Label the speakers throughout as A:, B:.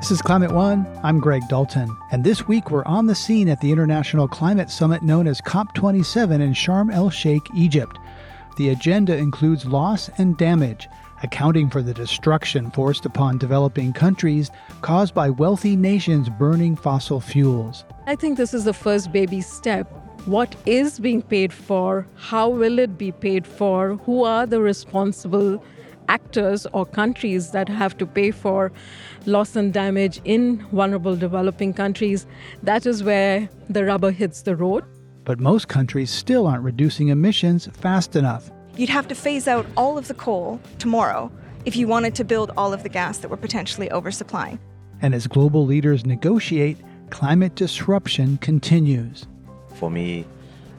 A: This is Climate One. I'm Greg Dalton. And this week we're on the scene at the International Climate Summit known as COP27 in Sharm el Sheikh, Egypt. The agenda includes loss and damage, accounting for the destruction forced upon developing countries caused by wealthy nations burning fossil fuels.
B: I think this is the first baby step. What is being paid for? How will it be paid for? Who are the responsible actors or countries that have to pay for loss and damage in vulnerable developing countries? That is where the rubber hits the road.
A: But most countries still aren't reducing emissions fast enough.
C: You'd have to phase out all of the coal tomorrow if you wanted to build all of the gas that we're potentially oversupplying.
A: And as global leaders negotiate, climate disruption continues.
D: For me,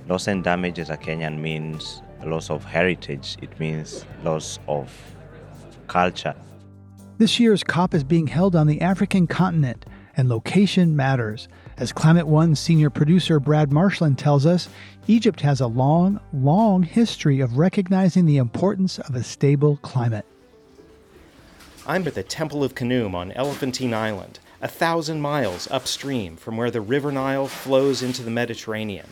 D: loss and damage as a Kenyan means loss of heritage, it means loss of culture.
A: This year's COP is being held on the African continent, and location matters. As Climate One senior producer Brad Marshland tells us, Egypt has a long, long history of recognizing the importance of a stable climate.
E: I'm at the Temple of Khnum on Elephantine Island, a thousand miles upstream from where the River Nile flows into the Mediterranean.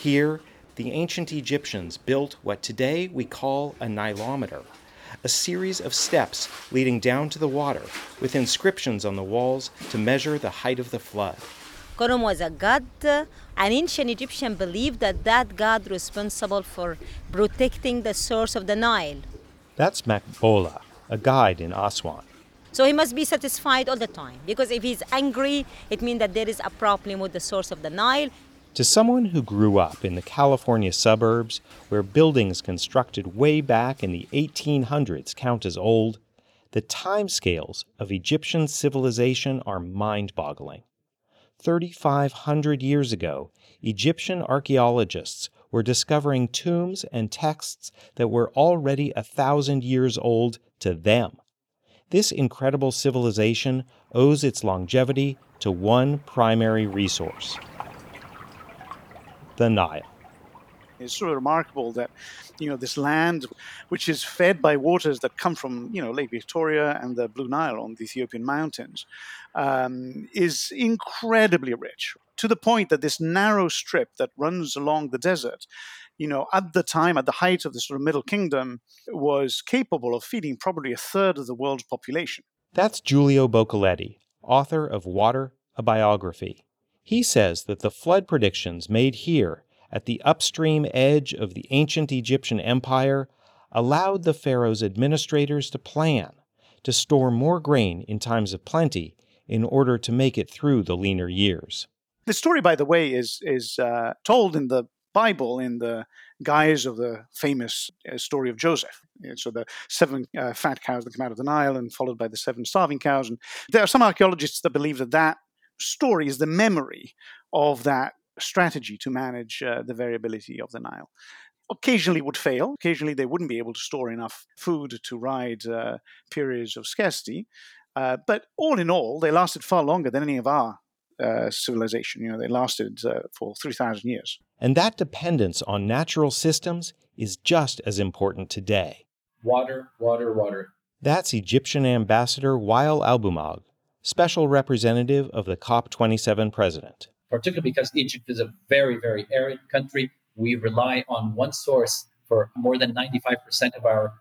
E: Here, the ancient Egyptians built what today we call a Nilometer, a series of steps leading down to the water with inscriptions on the walls to measure the height of the flood.
F: Khnum was a god. An ancient Egyptian believed that that god responsible for protecting the source of the Nile.
E: That's Makbola, a guide in Aswan.
F: So he must be satisfied all the time because if he's angry, it means that there is a problem with the source of the Nile.
E: To someone who grew up in the California suburbs where buildings constructed way back in the 1800s count as old, the timescales of Egyptian civilization are mind boggling. 3,500 years ago, Egyptian archaeologists were discovering tombs and texts that were already a thousand years old to them. This incredible civilization owes its longevity to one primary resource the Nile.
G: It's sort of remarkable that, you know, this land, which is fed by waters that come from, you know, Lake Victoria and the Blue Nile on the Ethiopian mountains, um, is incredibly rich to the point that this narrow strip that runs along the desert, you know, at the time, at the height of the sort of Middle Kingdom, was capable of feeding probably a third of the world's population.
E: That's Giulio Boccaletti, author of Water, a Biography. He says that the flood predictions made here at the upstream edge of the ancient Egyptian empire allowed the pharaoh's administrators to plan to store more grain in times of plenty in order to make it through the leaner years.
G: The story, by the way, is is uh, told in the Bible in the guise of the famous uh, story of Joseph. So the seven uh, fat cows that come out of the Nile, and followed by the seven starving cows. And there are some archaeologists that believe that that story is the memory of that strategy to manage uh, the variability of the Nile. Occasionally would fail. Occasionally they wouldn't be able to store enough food to ride uh, periods of scarcity. Uh, but all in all, they lasted far longer than any of our uh, civilization. You know, they lasted uh, for 3,000 years.
E: And that dependence on natural systems is just as important today.
H: Water, water, water.
E: That's Egyptian Ambassador Wael Aboulmagd, special representative of the COP27 president.
H: Particularly because Egypt is a very, very arid country. We rely on one source for more than 95% of our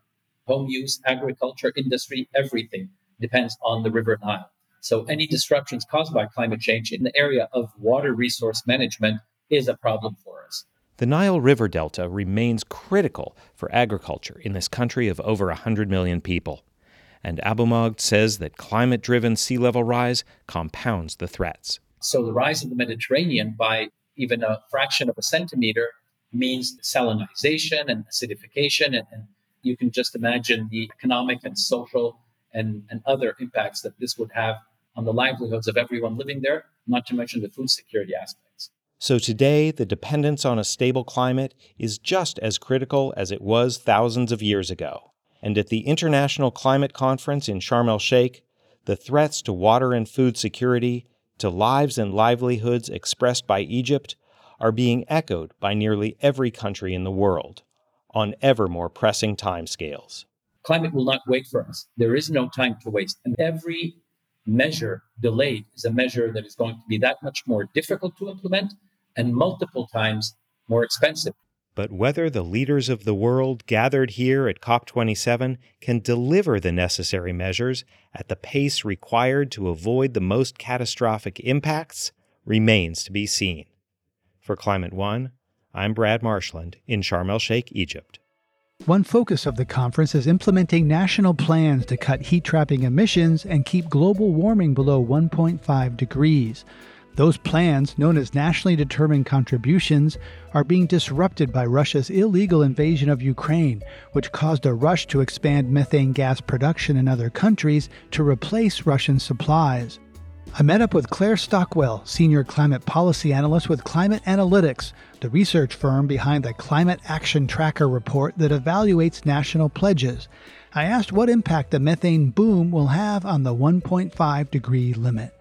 H: home use, agriculture, industry, everything depends on the River Nile. So any disruptions caused by climate change in the area of water resource management is a problem for us.
E: The Nile River Delta remains critical for agriculture in this country of over 100 million people. And Aboulmagd says that climate driven sea level rise compounds the threats.
H: So the rise of the Mediterranean by even a fraction of a centimeter means salinization and acidification. And, and you can just imagine the economic and social and, and other impacts that this would have on the livelihoods of everyone living there, not to mention the food security aspects.
E: So today, the dependence on a stable climate is just as critical as it was thousands of years ago. And at the International Climate Conference in Sharm el Sheikh, the threats to water and food security, to lives and livelihoods expressed by Egypt, are being echoed by nearly every country in the world on ever more pressing timescales.
H: Climate will not wait for us. There is no time to waste. And every measure delayed is a measure that is going to be that much more difficult to implement and multiple times more expensive.
E: But whether the leaders of the world gathered here at COP27 can deliver the necessary measures at the pace required to avoid the most catastrophic impacts remains to be seen. For Climate One, I'm Brad Marshland in Sharm el Sheikh, Egypt.
A: One focus of the conference is implementing national plans to cut heat trapping emissions and keep global warming below 1.5 degrees. Those plans, known as nationally determined contributions, are being disrupted by Russia's illegal invasion of Ukraine, which caused a rush to expand methane gas production in other countries to replace Russian supplies. I met up with Claire Stockwell, Senior Climate Policy Analyst with Climate Analytics, the research firm behind the Climate Action Tracker report that evaluates national pledges. I asked what impact the methane boom will have on the 1.5 degree limit.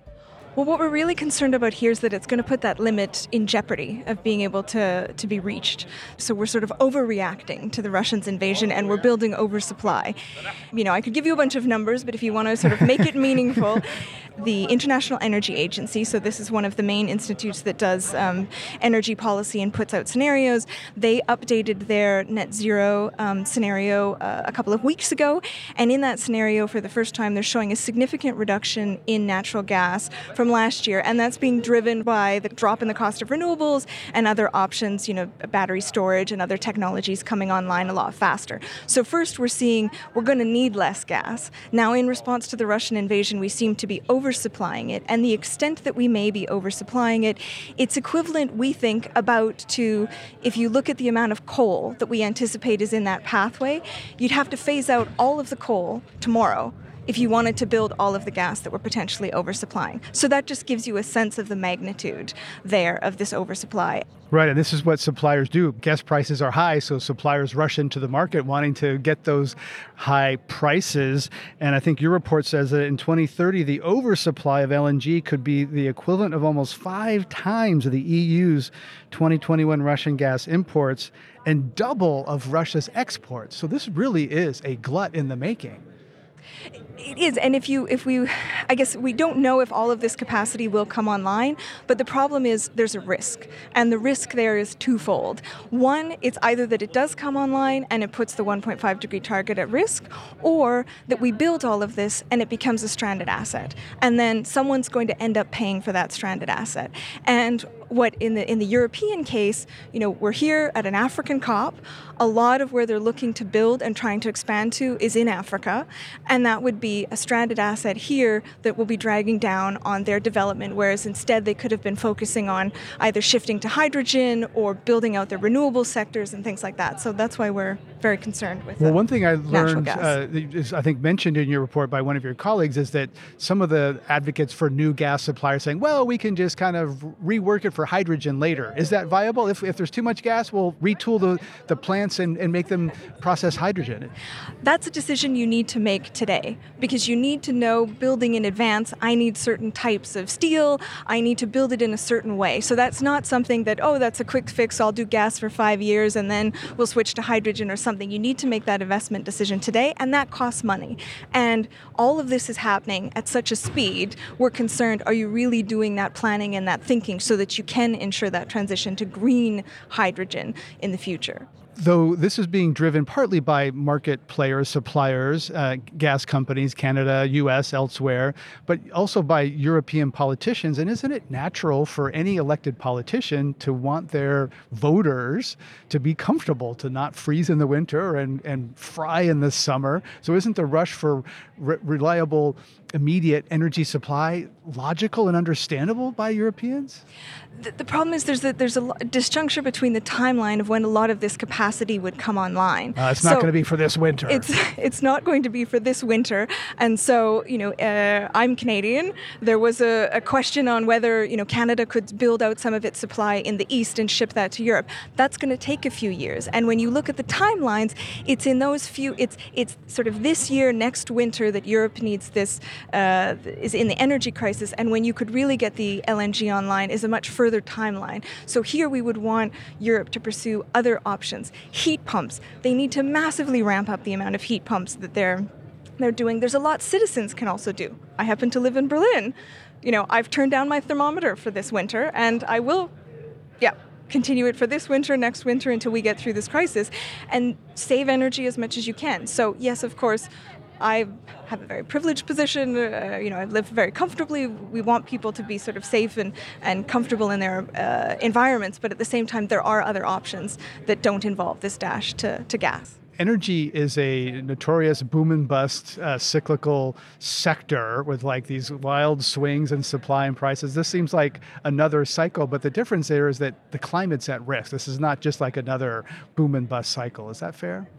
C: Well, what we're really concerned about here is that it's going to put that limit in jeopardy of being able to, to be reached. So we're sort of overreacting to the Russians' invasion and we're building oversupply. You know, I could give you a bunch of numbers, but if you want to sort of make it meaningful, the International Energy Agency, so this is one of the main institutes that does um, energy policy and puts out scenarios, they updated their net zero um, scenario uh, a couple of weeks ago. And in that scenario, for the first time, they're showing a significant reduction in natural gas from last year. And that's being driven by the drop in the cost of renewables and other options, you know, battery storage and other technologies coming online a lot faster. So, first, we're seeing we're going to need less gas. Now, in response to the Russian invasion, we seem to be oversupplying it. And the extent that we may be oversupplying it, it's equivalent, we think, about to if you look at the amount of coal that we anticipate is in that pathway, you'd have to phase out all of the coal tomorrow if you wanted to build all of the gas that we're potentially oversupplying. So that just gives you a sense of the magnitude there of this oversupply.
A: Right, and this is what suppliers do. Gas prices are high, so suppliers rush into the market wanting to get those high prices. And I think your report says that in 2030, the oversupply of LNG could be the equivalent of almost five times the EU's 2021 Russian gas imports and double of Russia's exports. So this really is a glut in the making.
C: It is, and if you, if we, I guess we don't know if all of this capacity will come online, but the problem is there's a risk, and the risk there is twofold. One, it's either that it does come online and it puts the 1.5 degree target at risk, or that we build all of this and it becomes a stranded asset, and then someone's going to end up paying for that stranded asset. And what in the in the European case, you know, we're here at an African COP. A lot of where they're looking to build and trying to expand to is in Africa, and that would be a stranded asset here that will be dragging down on their development. Whereas instead they could have been focusing on either shifting to hydrogen or building out their renewable sectors and things like that. So that's why we're very concerned with.
A: Well, one thing I learned uh, is I think mentioned in your report by one of your colleagues is that some of the advocates for new gas suppliers saying, well, we can just kind of rework it for hydrogen later. Is that viable? If, if there's too much gas, we'll retool the, the plants and, and make them process hydrogen.
C: That's a decision you need to make today because you need to know building in advance, I need certain types of steel, I need to build it in a certain way. So that's not something that, oh, that's a quick fix, I'll do gas for five years and then we'll switch to hydrogen or something. You need to make that investment decision today, and that costs money. And all of this is happening at such a speed, we're concerned are you really doing that planning and that thinking so that you can ensure that transition to green hydrogen in the future?
A: Though this is being driven partly by market players, suppliers, uh, gas companies, Canada, US, elsewhere, but also by European politicians. And isn't it natural for any elected politician to want their voters to be comfortable, to not freeze in the winter and, and fry in the summer? So isn't the rush for re- reliable immediate energy supply logical and understandable by Europeans?
C: The, the problem is there's a, there's a disjuncture between the timeline of when a lot of this capacity would come online.
A: Uh, it's not going to be for this winter.
C: It's it's not going to be for this winter, and so you know uh, I'm Canadian. There was a, a question on whether you know Canada could build out some of its supply in the east and ship that to Europe. That's going to take a few years, and when you look at the timelines, it's in those few. It's it's sort of this year, next winter that Europe needs this uh, is in the energy crisis, and when you could really get the LNG online is a much further timeline. So here we would want Europe to pursue other options. Heat pumps. They need to massively ramp up the amount of heat pumps that they're they're doing. There's a lot citizens can also do. I happen to live in Berlin. You know, I've turned down my thermometer for this winter, and I will, yeah, continue it for this winter, next winter, until we get through this crisis, and save energy as much as you can. So, yes, of course, I have a very privileged position. Uh, you know, I live very comfortably. We want people to be sort of safe and, and comfortable in their uh, environments, but at the same time, there are other options that don't involve this dash to, to gas
A: energy is a notorious boom and bust uh, cyclical sector with like these wild swings in supply and prices. This seems like another cycle, but the difference there is that the climate's at risk. This is not just like another boom and bust cycle. Is that fair?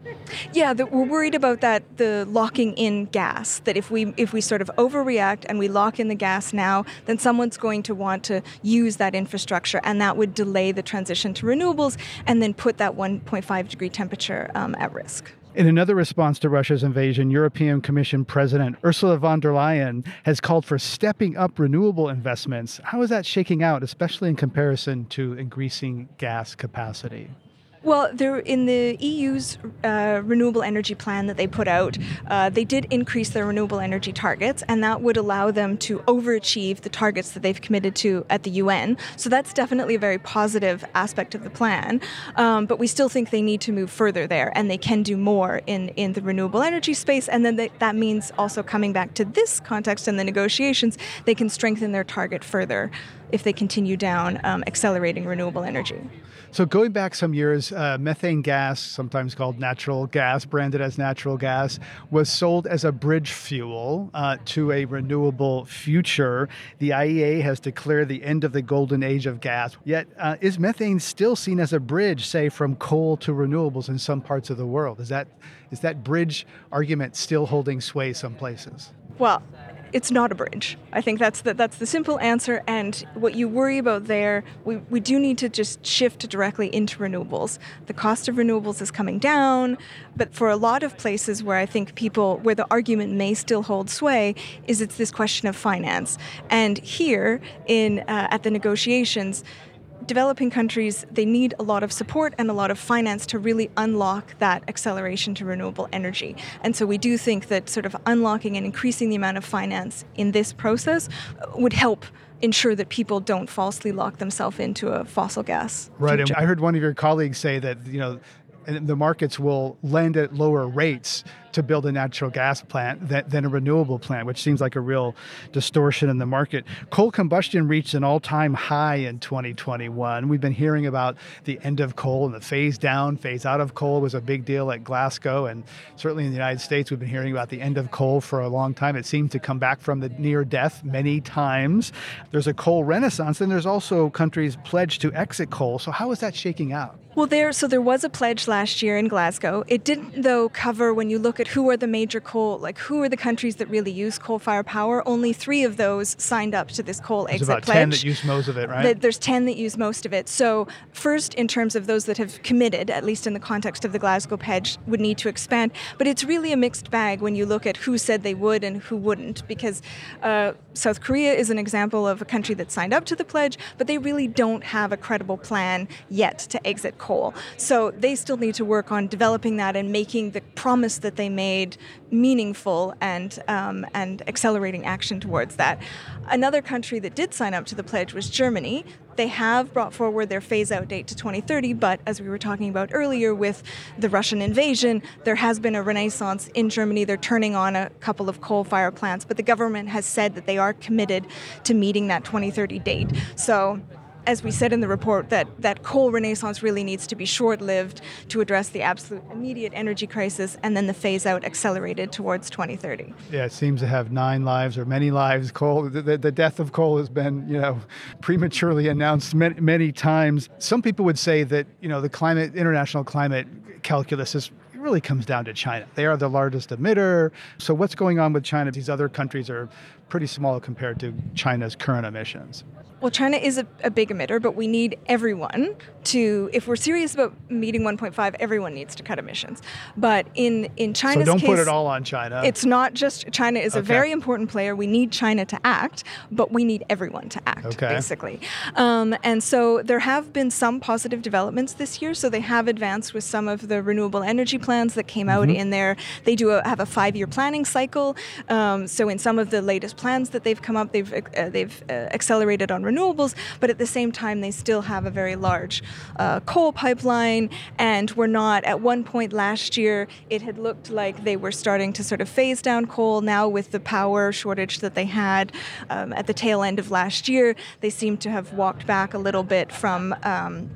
C: Yeah, we're worried about that the locking in gas. That if we if we sort of overreact and we lock in the gas now, then someone's going to want to use that infrastructure, and that would delay the transition to renewables, and then put that 1.5 degree temperature um, at risk.
A: In another response to Russia's invasion, European Commission President Ursula von der Leyen has called for stepping up renewable investments. How is that shaking out, especially in comparison to increasing gas capacity?
C: Well, there in the EU's uh, renewable energy plan that they put out, uh, they did increase their renewable energy targets, and that would allow them to overachieve the targets that they've committed to at the UN. So that's definitely a very positive aspect of the plan. Um, but we still think they need to move further there, and they can do more in in the renewable energy space. And then they, that means also coming back to this context in the negotiations, they can strengthen their target further if they continue down um, accelerating renewable energy.
A: So, going back some years, uh, methane gas, sometimes called natural gas, branded as natural gas, was sold as a bridge fuel uh, to a renewable future. The IEA has declared the end of the golden age of gas. Yet, uh, is methane still seen as a bridge, say, from coal to renewables in some parts of the world? Is that is that bridge argument still holding sway some places?
C: Well, it's not a bridge. I think that's the, that's the simple answer. And what you worry about there, we, we do need to just shift directly into renewables. The cost of renewables is coming down, but for a lot of places where I think people, where the argument may still hold sway, is it's this question of finance. And here in uh, at the negotiations, developing countries they need a lot of support and a lot of finance to really unlock that acceleration to renewable energy and so we do think that sort of unlocking and increasing the amount of finance in this process uh, would help ensure that people don't falsely lock themselves into a fossil gas.
A: Right. And I heard one of your colleagues say that, you know, the markets will lend at lower rates to build a natural gas plant than, than, a renewable plant, which seems like a real distortion in the market. Coal combustion reached an all time high in 2021. We've been hearing about the end of coal and the phase down, phase out of coal was a big deal at Glasgow. And certainly in the United States, we've been hearing about the end of coal for a long time. It seemed to come back from the near death many times. There's a coal renaissance, and there's also countries pledged to exit coal. So, how is that shaking out?
C: Well, there so there was a pledge last year in Glasgow. It didn't though cover when you look at who are the major coal, like who are the countries that really use coal-fired power. Only three of those signed up to this coal
A: There's
C: exit
A: about
C: pledge.
A: ten that use most of it, right?
C: There's ten that use most of it. So first, in terms of those that have committed, at least in the context of the Glasgow pledge, would need to expand. But it's really a mixed bag when you look at who said they would and who wouldn't, because uh, South Korea is an example of a country that signed up to the pledge, but they really don't have a credible plan yet to exit coal. So they still need to work on developing that and making the promise that they made meaningful and um, and accelerating action towards that. Another country that did sign up to the pledge was Germany. They have brought forward their phase out date to 2030, but as we were talking about earlier with the Russian invasion, there has been a renaissance in Germany. They're turning on a couple of coal fired plants, but the government has said that they are committed to meeting that 2030 date. So as we said in the report, that, that coal renaissance really needs to be short lived to address the absolute immediate energy crisis and then the phase out accelerated towards 2030.
A: Yeah, it seems to have nine lives or many lives. Coal, the, the, death of coal has been, you know, prematurely announced many, many times. Some people would say that, you know, the climate, international climate calculus is really comes down to China. They are the largest emitter. So what's going on with China? These other countries are pretty small compared to China's current emissions.
C: Well, China is a, a, big emitter, but we need everyone to, if we're serious about meeting 1.5, everyone needs to cut emissions. But in, in China's
A: So don't
C: case,
A: put it all on China.
C: It's not just, China is
A: Okay.
C: a very important player. We need China to act, but we need everyone to act,
A: Okay.
C: basically. Um, and so there have been some positive developments this year. So they have advanced with some of the renewable energy plans that came out in there. They do a, have a five-year planning cycle. Um, so in some of the latest plans that they've come up, they've uh, they've uh, accelerated on renewables, but at the same time they still have a very large uh, coal pipeline. And we're not at one point last year. It had looked like they were starting to sort of phase down coal. Now with the power shortage that they had um, at the tail end of last year, they seem to have walked back a little bit from. Um,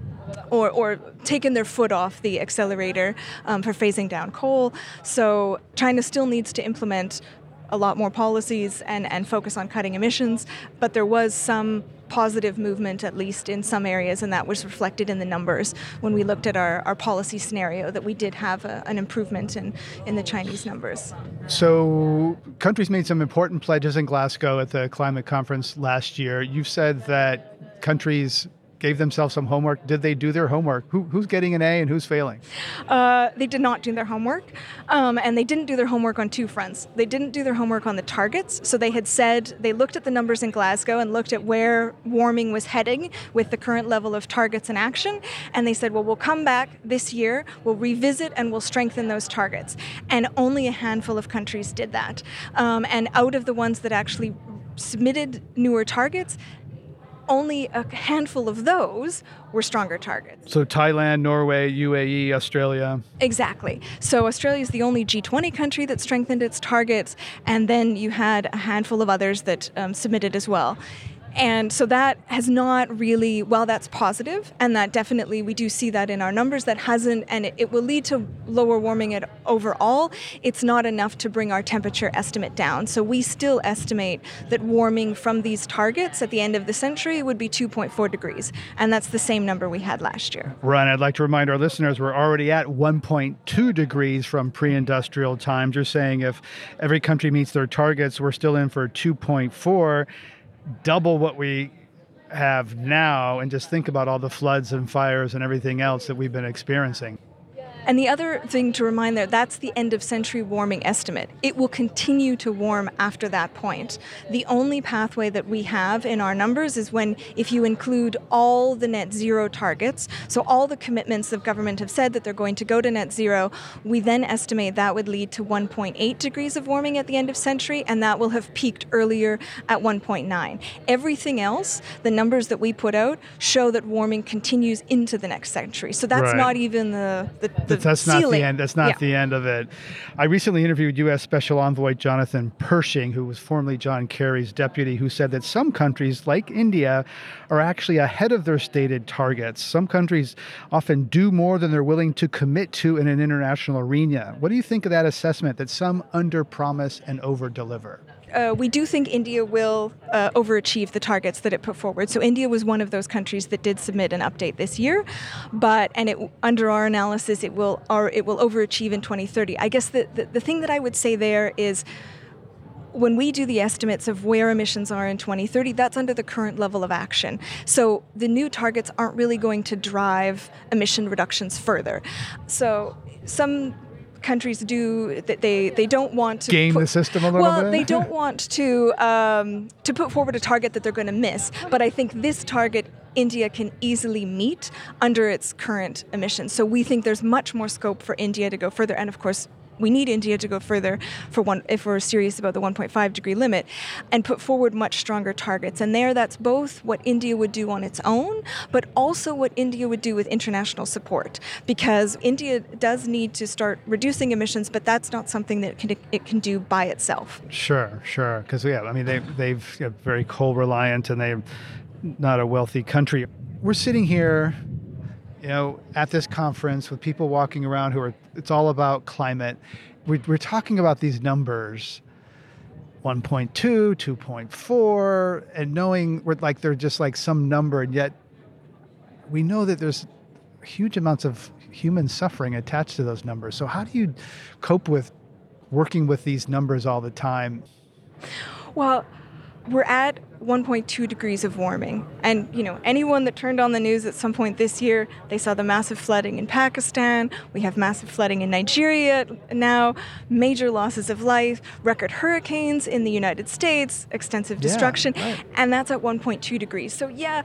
C: or, or taken their foot off the accelerator um, for phasing down coal. So China still needs to implement a lot more policies and, and focus on cutting emissions, but there was some positive movement, at least in some areas, and that was reflected in the numbers when we looked at our, our policy scenario, that we did have a, an improvement in, in the Chinese numbers.
A: So, countries made some important pledges in Glasgow at the climate conference last year. You've said that countries gave themselves some homework. Did they do their homework? Who, who's getting an A and who's failing?
C: Uh, they did not do their homework, um, and they didn't do their homework on two fronts. They didn't do their homework on the targets. So they had said they looked at the numbers in Glasgow and looked at where warming was heading with the current level of targets and action, and they said, well, we'll come back this year, we'll revisit, and we'll strengthen those targets. And only a handful of countries did that. Um, and out of the ones that actually submitted newer targets, only a handful of those were stronger targets.
A: So, Thailand, Norway, UAE, Australia.
C: Exactly. So Australia is the only G20 country that strengthened its targets, and then you had a handful of others that um, submitted as well. And so that has not really, while that's positive, and that definitely we do see that in our numbers, that hasn't, and it, it will lead to lower warming at overall, it's not enough to bring our temperature estimate down. So we still estimate that warming from these targets at the end of the century would be 2.4 degrees. And that's the same number we had last year.
A: Right. I'd like to remind our listeners we're already at 1.2 degrees from pre industrial times. You're saying if every country meets their targets, we're still in for 2.4, double what we have now, and just think about all the floods and fires and everything else that we've been experiencing.
C: And the other thing to remind there, that's the end of century warming estimate. It will continue to warm after that point. The only pathway that we have in our numbers is when, if you include all the net zero targets, so all the commitments of government have said that they're going to go to net zero, we then estimate that would lead to 1.8 degrees of warming at the end of century, and that will have peaked earlier at 1.9. Everything else, the numbers that we put out, show that warming continues into the next century. So that's
A: Right.
C: not even the, the, the
A: that's not the end. That's not
C: Yeah.
A: the end of it. I recently interviewed U.S. Special Envoy Jonathan Pershing, who was formerly John Kerry's deputy, who said that some countries, like India, are actually ahead of their stated targets. Some countries often do more than they're willing to commit to in an international arena. What do you think of that assessment? That some under-promise and over-deliver.
C: Uh, we do think India will uh, overachieve the targets that it put forward. So India was one of those countries that did submit an update this year, but and it under our analysis it will it will overachieve in 2030. I guess the, the the thing that I would say there is when we do the estimates of where emissions are in 2030, that's under the current level of action. So the new targets aren't really going to drive emission reductions further. So some countries do that they they don't want to
A: Game
C: put-
A: the system a little
C: well
A: bit?
C: Well, they don't want to um, to put forward a target that they're going to miss but i think this target india can easily meet under its current emissions so we think there's much more scope for india to go further and of course we need India to go further for one if we're serious about the 1.5 degree limit and put forward much stronger targets. And there that's both what India would do on its own, but also what India would do with international support. Because India does need to start reducing emissions, but that's not something that it can, it can do by itself.
A: Sure, sure. Because yeah, I mean they they've very coal reliant and they're not a wealthy country. We're sitting here, you know, at this conference with people walking around who are. It's all about climate. We, we're talking about these numbers. 1.2, 2.4, and knowing we're like they're just like some number, and yet we know that there's huge amounts of human suffering attached to those numbers. So how do you cope with working with these numbers all the time?
C: Well, we're at 1.2 degrees of warming. And, you know, anyone that turned on the news at some point this year, they saw the massive flooding in Pakistan. We have massive flooding in Nigeria now, major losses of life, record hurricanes in the United States, extensive
A: Yeah,
C: destruction.
A: right.
C: And that's at 1.2 degrees. So, yeah,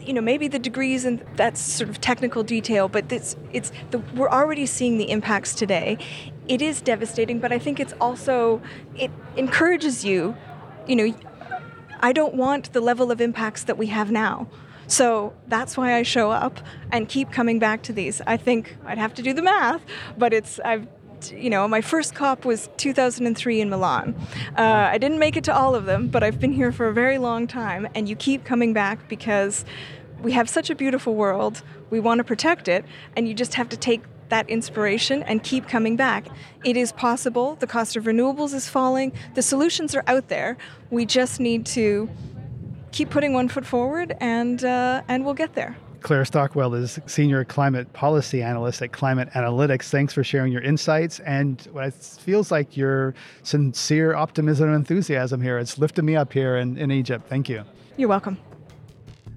C: you know maybe the degrees and that's sort of technical detail but it's it's the, we're already seeing the impacts today it is devastating but i think it's also it encourages you you know i don't want the level of impacts that we have now so that's why i show up and keep coming back to these i think i'd have to do the math but it's i've you know, my first COP was 2003 in Milan. Uh, I didn't make it to all of them, but I've been here for a very long time, and you keep coming back because we have such a beautiful world. We want to protect it, and you just have to take that inspiration and keep coming back. It is possible. The cost of renewables is falling. The solutions are out there. We just need to keep putting one foot forward, and uh, and we'll get there.
A: Claire Stockwell is Senior Climate Policy Analyst at Climate Analytics. Thanks for sharing your insights and what feels like your sincere optimism and enthusiasm here. It's lifted me up here in, in Egypt. Thank you.
C: You're welcome.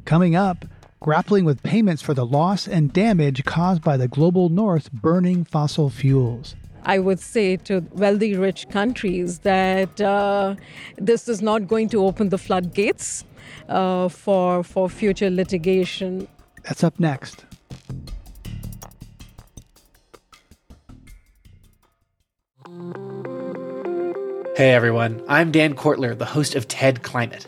A: Coming up, grappling with payments for the loss and damage caused by the global north burning fossil fuels.
B: I would say to wealthy, rich countries that uh, this is not going to open the floodgates uh, for, for future litigation.
A: That's up next.
I: Hey everyone, I'm Dan Kwartler, the host of TED Climate.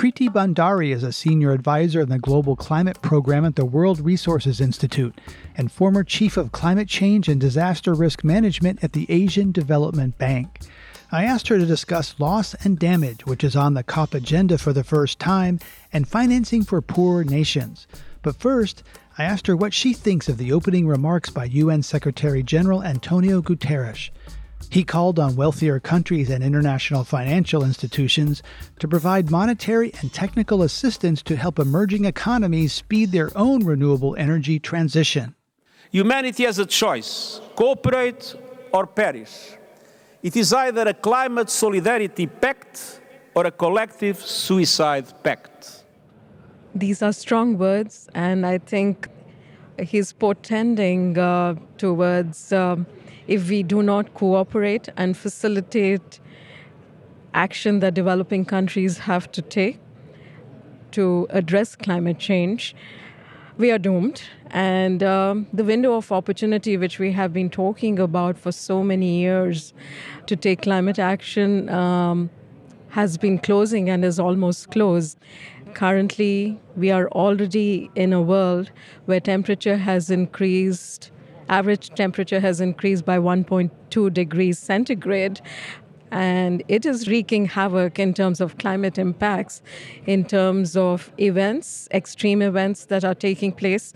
A: Preety Bhandari is a senior advisor in the Global Climate Program at the World Resources Institute and former chief of climate change and disaster risk management at the Asian Development Bank. I asked her to discuss loss and damage, which is on the COP agenda for the first time, and financing for poor nations. But first, I asked her what she thinks of the opening remarks by UN Secretary General Antonio Guterres. He called on wealthier countries and international financial institutions to provide monetary and technical assistance to help emerging economies speed their own renewable energy transition.
J: Humanity has a choice cooperate or perish. It is either a climate solidarity pact or a collective suicide pact.
B: These are strong words, and I think he's portending uh, towards uh, if we do not cooperate and facilitate action that developing countries have to take to address climate change, we are doomed. And um, the window of opportunity, which we have been talking about for so many years to take climate action, um, has been closing and is almost closed. Currently, we are already in a world where temperature has increased, average temperature has increased by 1.2 degrees centigrade and it is wreaking havoc in terms of climate impacts, in terms of events, extreme events that are taking place.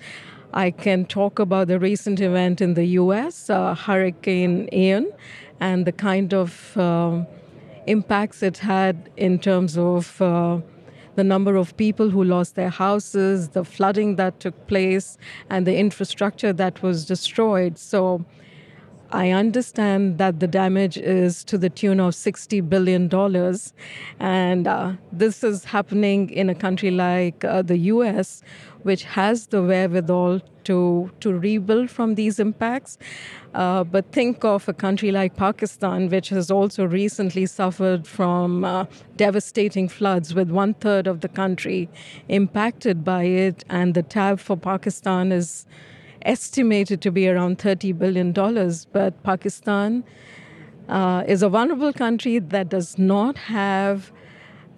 B: I can talk about the recent event in the US, uh, Hurricane Ian, and the kind of uh, impacts it had in terms of. Uh, the number of people who lost their houses, the flooding that took place, and the infrastructure that was destroyed. So, I understand that the damage is to the tune of $60 billion. And uh, this is happening in a country like uh, the US, which has the wherewithal to, to rebuild from these impacts. Uh, but think of a country like Pakistan, which has also recently suffered from uh, devastating floods, with one third of the country impacted by it. And the tab for Pakistan is estimated to be around $30 billion. But Pakistan uh, is a vulnerable country that does not have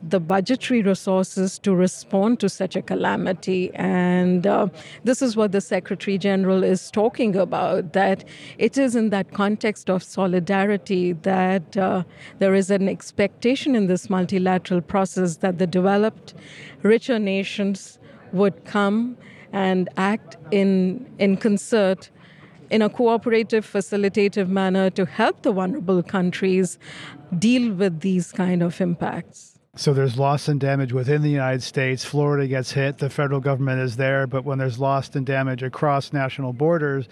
B: the budgetary resources to respond to such a calamity. And uh, this is what the Secretary General is talking about that it is in that context of solidarity that uh, there is an expectation in this multilateral process that the developed, richer nations would come and act in, in concert in a cooperative, facilitative manner to help the vulnerable countries deal with these kind of impacts.
A: So there's loss and damage within the United States. Florida gets hit, the federal government is there, but when there's loss and damage across national borders,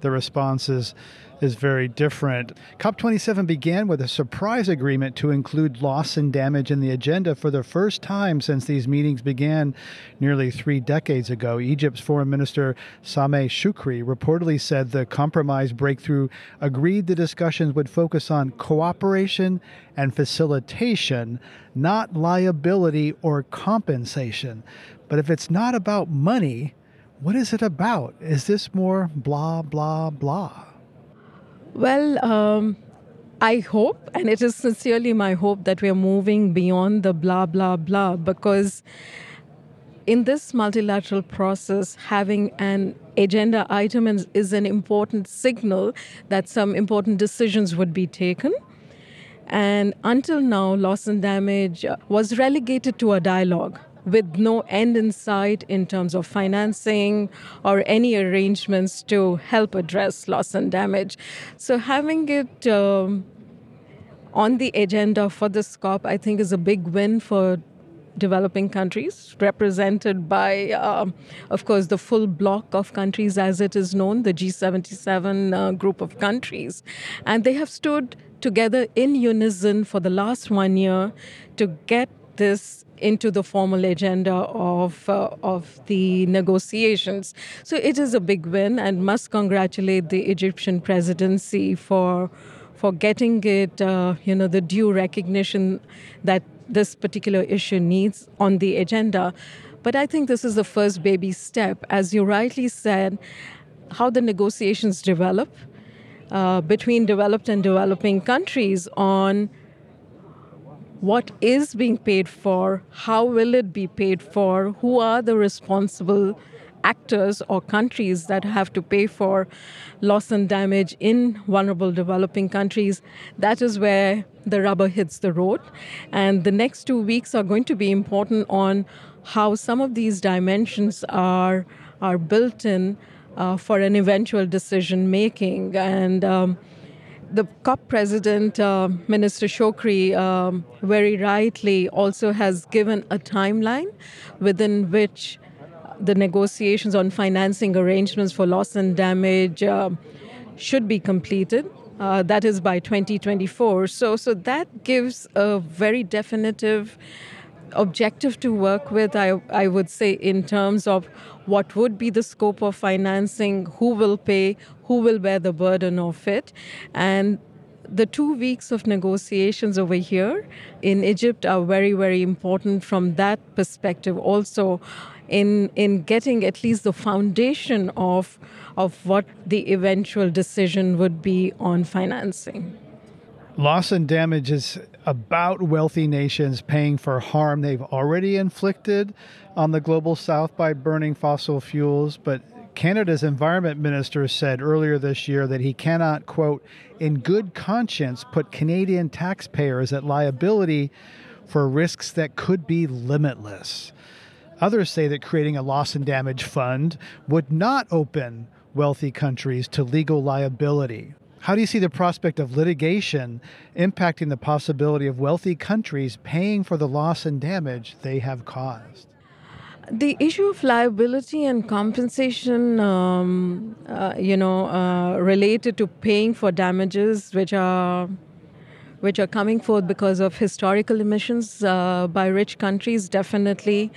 A: the response is is very different. COP27 began with a surprise agreement to include loss and damage in the agenda for the first time since these meetings began nearly three decades ago. Egypt's Foreign Minister Sameh Shoukry reportedly said the compromise breakthrough agreed the discussions would focus on cooperation and facilitation, not liability or compensation. But if it's not about money, what is it about? Is this more blah, blah, blah?
B: Well, um, I hope, and it is sincerely my hope, that we are moving beyond the blah, blah, blah, because in this multilateral process, having an agenda item is, is an important signal that some important decisions would be taken. And until now, loss and damage was relegated to a dialogue with no end in sight in terms of financing or any arrangements to help address loss and damage. So having it um, on the agenda for this COP, I think, is a big win for developing countries, represented by, um, of course, the full block of countries as it is known, the G77 uh, group of countries. And they have stood together in unison for the last one year to get this into the formal agenda of uh, of the negotiations. So it is a big win, and must congratulate the Egyptian presidency for for getting it, uh, you know, the due recognition that this particular issue needs on the agenda. But I think this is the first baby step, as you rightly said, how the negotiations develop uh, between developed and developing countries on what is being paid for, how will it be paid for, who are the responsible actors or countries that have to pay for loss and damage in vulnerable developing countries. That is where the rubber hits the road. And the next two weeks are going to be important on how some of these dimensions are, are built in uh, for an eventual decision making. And um, the COP president, uh, Minister Shoukry, um, very rightly also has given a timeline within which the negotiations on financing arrangements for loss and damage uh, should be completed. Uh, that is by 2024. So, so that gives a very definitive objective to work with, I, I would say, in terms of what would be the scope of financing, who will pay, who will bear the burden of it. And the two weeks of negotiations over here in Egypt are very, very important from that perspective, also in, in getting at least the foundation of, of what the eventual decision would be on financing.
A: Loss and damage is about wealthy nations paying for harm they've already inflicted on the global south by burning fossil fuels. But Canada's environment minister said earlier this year that he cannot, quote, in good conscience put Canadian taxpayers at liability for risks that could be limitless. Others say that creating a loss and damage fund would not open wealthy countries to legal liability how do you see the prospect of litigation impacting the possibility of wealthy countries paying for the loss and damage they have caused?
B: The issue of liability and compensation, um, uh, you know, uh, related to paying for damages which are which are coming forth because of historical emissions uh, by rich countries, definitely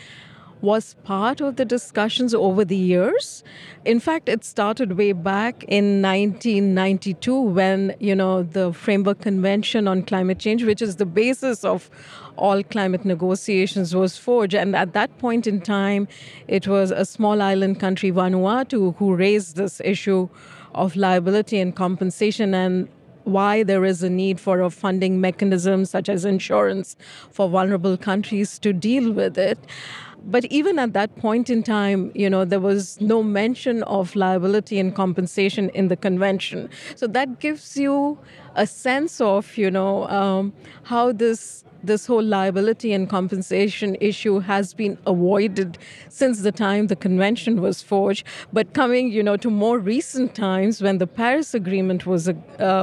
B: was part of the discussions over the years. In fact, it started way back in 1992 when, you know, the Framework Convention on Climate Change, which is the basis of all climate negotiations, was forged. And at that point in time, it was a small island country, Vanuatu, who raised this issue of liability and compensation and why there is a need for a funding mechanism such as insurance for vulnerable countries to deal with it. But even at that point in time, you know, there was no mention of liability and compensation in the convention. So that gives you a sense of, you know, um, how this this whole liability and compensation issue has been avoided since the time the convention was forged. But coming, you know, to more recent times when the Paris Agreement was uh,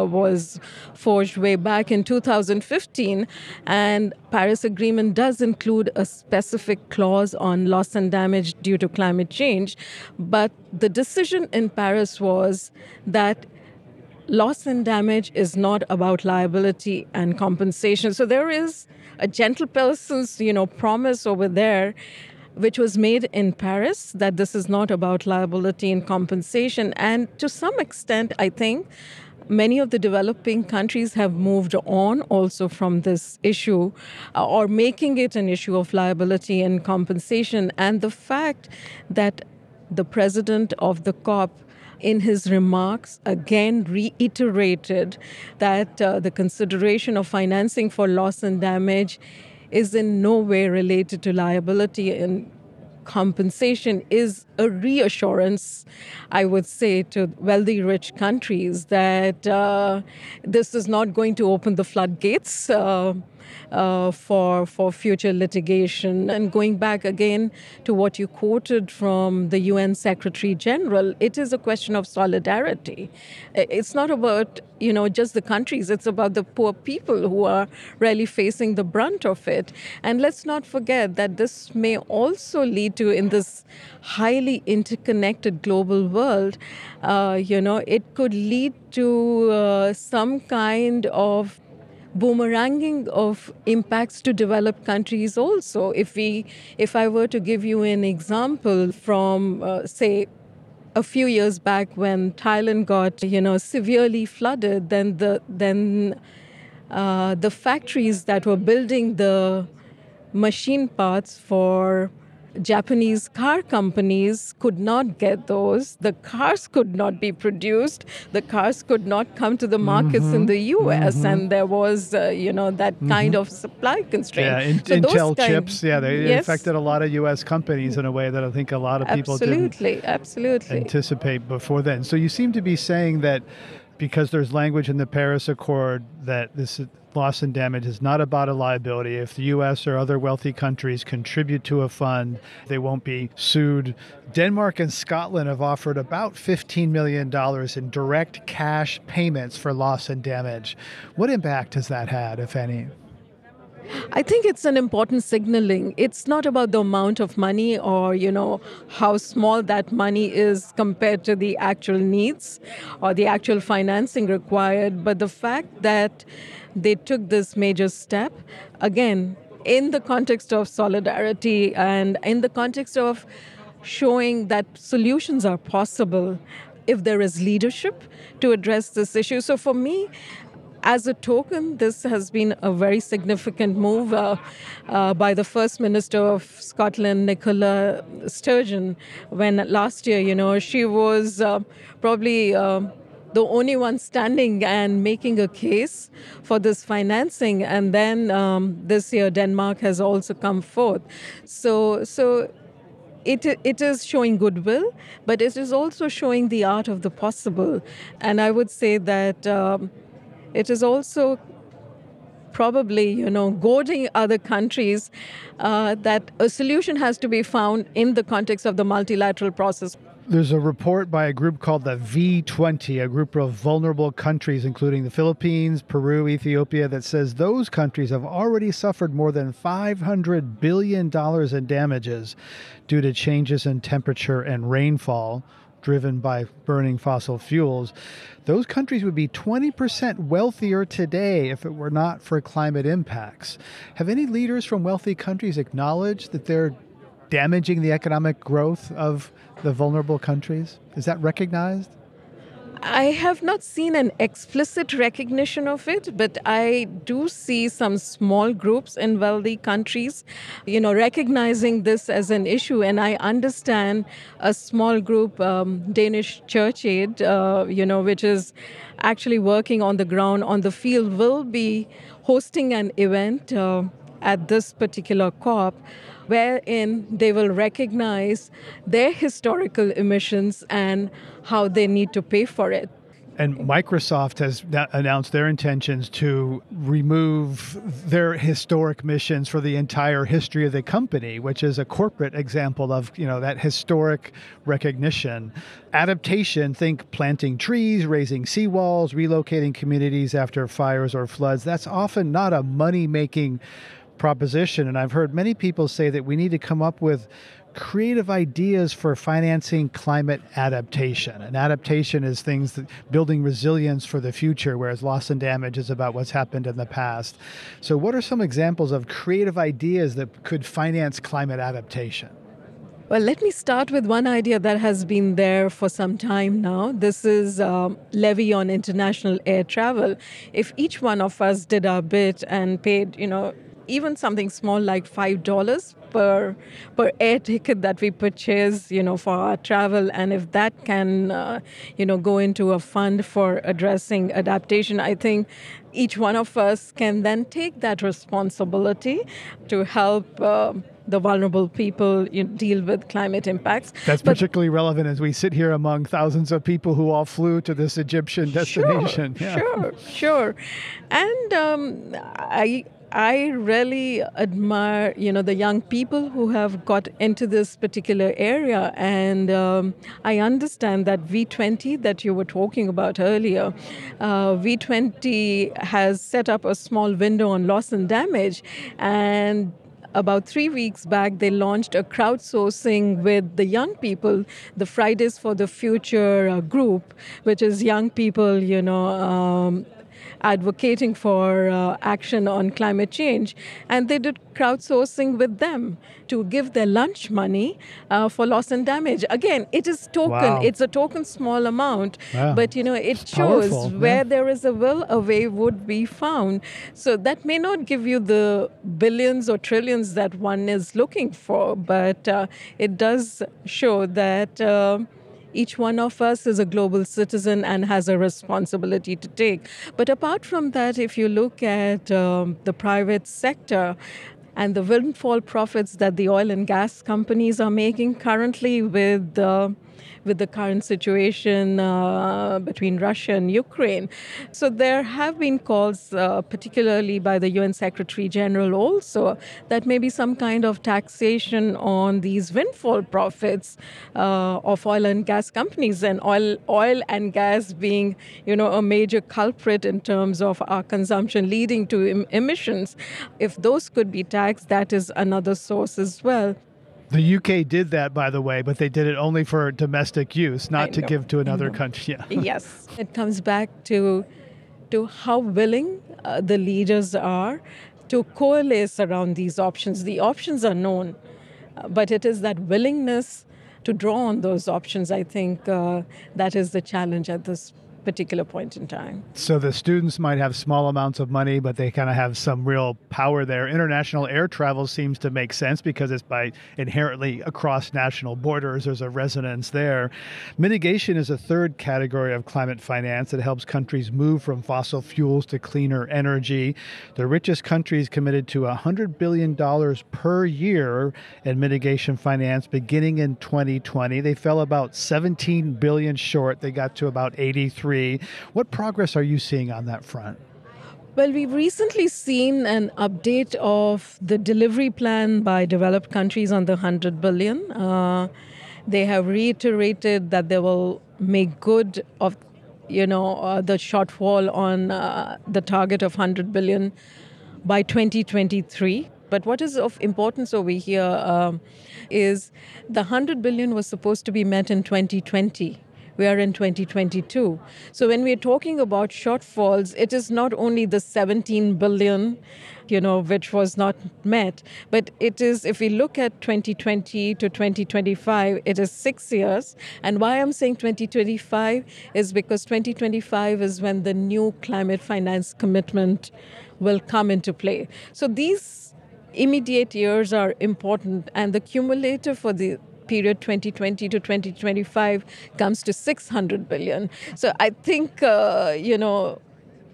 B: was forged way back in 2015, and Paris Agreement does include a specific clause on loss and damage due to climate change, but the decision in Paris was that loss and damage is not about liability and compensation. So there is a gentle person's, you know, promise over there which was made in Paris that this is not about liability and compensation. And to some extent, I think many of the developing countries have moved on also from this issue uh, or making it an issue of liability and compensation. And the fact that the president of the COP in his remarks again reiterated that uh, the consideration of financing for loss and damage is in no way related to liability and compensation is a reassurance, I would say, to wealthy, rich countries that uh, this is not going to open the floodgates. Uh, uh, for for future litigation. And going back again to what you quoted from the UN Secretary General, it is a question of solidarity. It's not about you know just the countries; it's about the poor people who are really facing the brunt of it. And let's not forget that this may also lead to in this highly interconnected global world, uh, you know, it could lead to uh, some kind of boomeranging of impacts to developed countries also. If we, if I were to give you an example from, uh, say, a few years back when Thailand got, you know, severely flooded, then the then uh, the factories that were building the machine parts for Japanese car companies could not get those. The cars could not be produced. The cars could not come to the markets mm-hmm. in the U.S. Mm-hmm. And there was, uh, you know, that mm-hmm. kind of supply constraint.
A: Yeah, in, so Intel chips. Yeah, they yes. affected a lot of U.S. companies in a way that I think a lot of people
B: absolutely,
A: didn't
B: absolutely
A: anticipate before then. So you seem to be saying that because there's language in the Paris Accord that this loss and damage is not about a liability. If the U.S. or other wealthy countries contribute to a fund, they won't be sued. Denmark and Scotland have offered about $15 million in direct cash payments for loss and damage. What impact has that had, if any?
B: I think it's an important signaling. It's not about the amount of money or, you know, how small that money is compared to the actual needs or the actual financing required, but the fact that they took this major step, again, in the context of solidarity and in the context of showing that solutions are possible if there is leadership to address this issue. So for me, as a token, this has been a very significant move uh, uh, by the First Minister of Scotland, Nicola Sturgeon, when last year, you know, she was uh, probably uh, the only one standing and making a case for this financing. And then um, this year, Denmark has also come forth. So, so it, it is showing goodwill, but it is also showing the art of the possible. And I would say that. Um, it is also probably, you know, goading other countries uh, that a solution has to be found in the context of the multilateral process.
A: There's a report by a group called the V20, a group of vulnerable countries, including the Philippines, Peru, Ethiopia, that says those countries have already suffered more than $500 billion in damages due to changes in temperature and rainfall driven by burning fossil fuels, those countries would be 20% wealthier today if it were not for climate impacts. Have any leaders from wealthy countries acknowledged that they're damaging the economic growth of the vulnerable countries? Is that recognized?
B: I have not seen an explicit recognition of it, but I do see some small groups in wealthy countries, you know, recognizing this as an issue. And I understand a small group, um, Danish Church Aid, uh, you know, which is actually working on the ground, on the field, will be hosting an event uh, at this particular COP wherein they will recognize their historical emissions and how they need to pay for it.
A: And Microsoft has announced their intentions to remove their historic missions for the entire history of the company, which is a corporate example of, you know, that historic recognition. Adaptation, think planting trees, raising seawalls, relocating communities after fires or floods. That's often not a money-making proposition. And I've heard many people say that we need to come up with creative ideas for financing climate adaptation. And adaptation is things that building resilience for the future, whereas loss and damage is about what's happened in the past. So, what are some examples of creative ideas that could finance climate adaptation?
B: Well, let me start with one idea that has been there for some time now. This is um, levy on international air travel. If each one of us did our bit and paid, you know, even something small like five dollars per per air ticket that we purchase, you know, for our travel, and if that can, uh, you know, go into a fund for addressing adaptation, I think each one of us can then take that responsibility to help. Uh, the vulnerable people you know, deal with climate impacts.
A: That's but, particularly relevant as we sit here among thousands of people who all flew to this Egyptian destination.
B: Sure, yeah. sure, sure. And um, I I really admire, you know, the young people who have got into this particular area, and um, I understand that V20 that you were talking about earlier, uh, V20 has set up a small window on loss and damage, and about three weeks back, they launched a crowdsourcing with the young people, the Fridays for the Future uh, group, which is young people, you know, um, advocating for uh, action on climate change. And they did crowdsourcing with them to give their lunch money uh, for loss and damage. Again, it is token. Wow. It's a token small amount, wow. but you know it it's shows powerful, where yeah. there is a will, a way would be found. So that may not give you the billions or trillions that one is looking for, but uh, it does show that. Each one of us is a global citizen and has a responsibility to take. But apart from that, if you look at um, the private sector, and the windfall profits that the oil and gas companies are making currently with uh, with the current situation uh, between Russia and Ukraine. So there have been calls, uh, particularly by the UN Secretary General, also that maybe some kind of taxation on these windfall profits uh, of oil and gas companies, and oil, oil and gas being, you know, a major culprit in terms of our consumption, leading to em- emissions. If those could be taxed, that is another source as well.
A: The UK did that, by the way, but they did it only for domestic use, not to give to another country.
B: Yeah. yes, it comes back to to how willing uh, the leaders are to coalesce around these options. The options are known, uh, but it is that willingness to draw on those options. I think uh, that is the challenge at this particular point in time.
A: So the students might have small amounts of money, but they kind of have some real power there. International air travel seems to make sense because it's by inherently across national borders. There's a resonance there. Mitigation is a third category of climate finance that helps countries move from fossil fuels to cleaner energy. The richest countries committed to $100 billion per year in mitigation finance beginning in 2020. They fell about 17 billion short. They got to about 83 what progress are you seeing on that front?
B: Well, we've recently seen an update of the delivery plan by developed countries on the 100 billion. Uh, they have reiterated that they will make good of you know uh, the shortfall on uh, the target of 100 billion by 2023 but what is of importance over here um, is the 100 billion was supposed to be met in 2020 we are in 2022. So when we're talking about shortfalls, it is not only the 17 billion you know, which was not met. But it is, if we look at 2020 to 2025, it is six years. And why I'm saying 2025 is because 2025 is when the new climate finance commitment will come into play. So these immediate years are important, and the cumulative for the period 2020 to 2025 comes to 600 billion. So I think, uh, you know,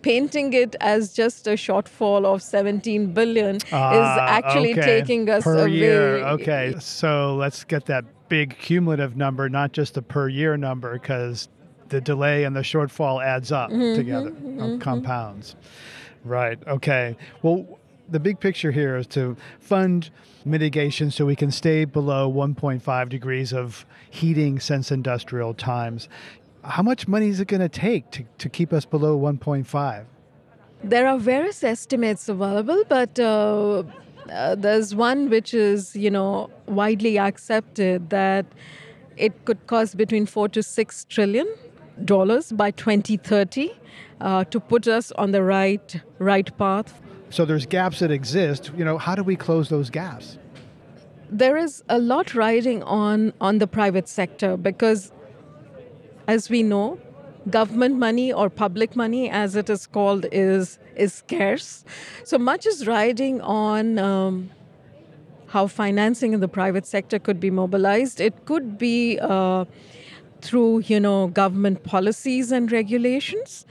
B: painting it as just a shortfall of 17 billion uh, is ah, actually
A: okay.
B: taking us
A: per
B: away.
A: year. Okay, so let's get that big cumulative number, not just the per year number, because the delay and the shortfall adds up
B: Mhm,
A: together,
B: mhm.
A: compounds. Right. Okay. Well, the big picture here is to fund mitigation so we can stay below 1.5 degrees of heating since industrial times. How much money is it going to take to, keep us below 1.5?
B: There are various estimates available, but uh, uh, there's one which is, you know, widely accepted that it could cost between four to six trillion dollars by 2030 uh, to put us on the right right path.
A: So there's gaps that exist. You know, how do we close those gaps?
B: There is a lot riding on on the private sector because, as we know, government money or public money, as it is called, is is scarce. So much is riding on. Um, how financing in the private sector could be mobilized. It could be uh, through, you know, government policies and regulations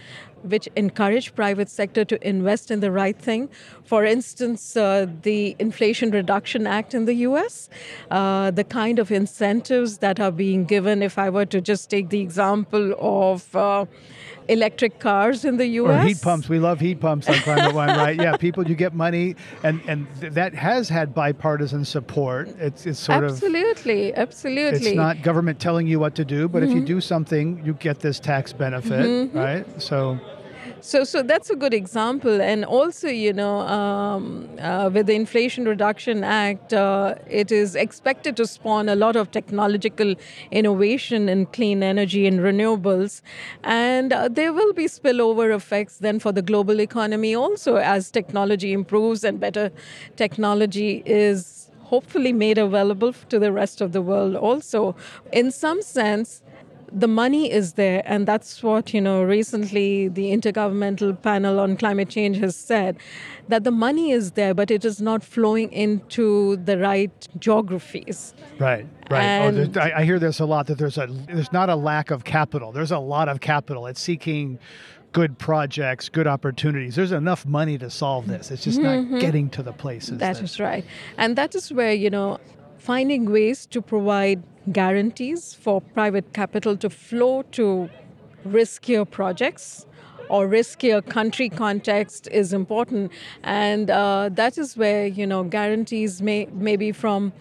B: which encourage private sector to invest in the right thing. For instance, uh, the Inflation Reduction Act in the U.S., uh, the kind of incentives that are being given. If I were to just take the example of uh, electric cars in the U.S.
A: Or heat pumps. We love heat pumps on Climate One, right? Yeah, people, you get money, and and th- that has had bipartisan support. It's it's sort
B: absolutely,
A: of
B: absolutely. Absolutely.
A: It's not government telling you what to do, but if you
B: Mhm.
A: do something, you get this tax benefit,
B: Mhm.
A: right? So
B: So, so that's a good example. And also, you know, um, uh, with the Inflation Reduction Act, uh, it is expected to spawn a lot of technological innovation in clean energy and renewables. And uh, there will be spillover effects then for the global economy also as technology improves and better technology is hopefully made available to the rest of the world also. In some sense, the money is there and that's what you know recently the intergovernmental panel on climate change has said that the money is there but it is not flowing into the right geographies
A: right, right. Oh, I, I hear this a lot that there's a there's not a lack of capital. There's a lot of capital. It's seeking good projects, good opportunities. There's enough money to solve this. It's just
B: Mhm.
A: not getting to the places.
B: That is right. And that is where, you know, finding ways to provide guarantees for private capital to flow to riskier projects or riskier country context is important. And uh, that is where, you know, guarantees may, maybe from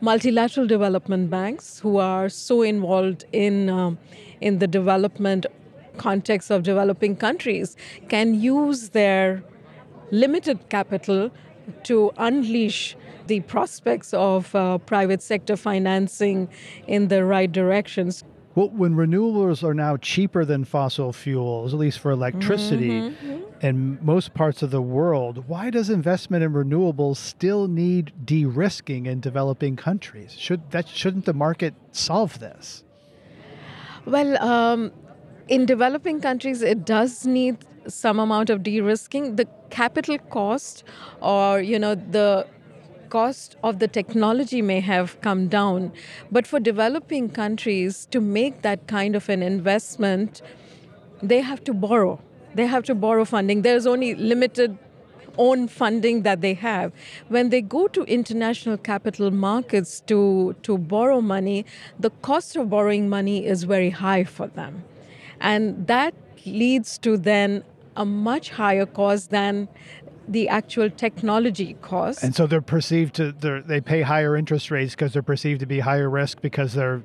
B: multilateral development banks who are so involved in, um, in the development context of developing countries can use their limited capital to unleash the prospects of uh, private sector financing in the right directions.
A: Well, when renewables are now cheaper than fossil fuels, at least for electricity,
B: Mhm.
A: in most parts of the world, why does investment in renewables still need de-risking in developing countries? Should that shouldn't the market solve this?
B: Well, um, in developing countries, it does need some amount of de-risking. The capital cost, or you know, the cost of the technology may have come down, but for developing countries to make that kind of an investment, they have to borrow. They have to borrow funding. There's only limited own funding that they have. When they go to international capital markets to, to borrow money, the cost of borrowing money is very high for them. And that leads to then a much higher cost than the actual technology cost.
A: And so they're perceived to they're, they pay higher interest rates because they're perceived to be higher risk because they're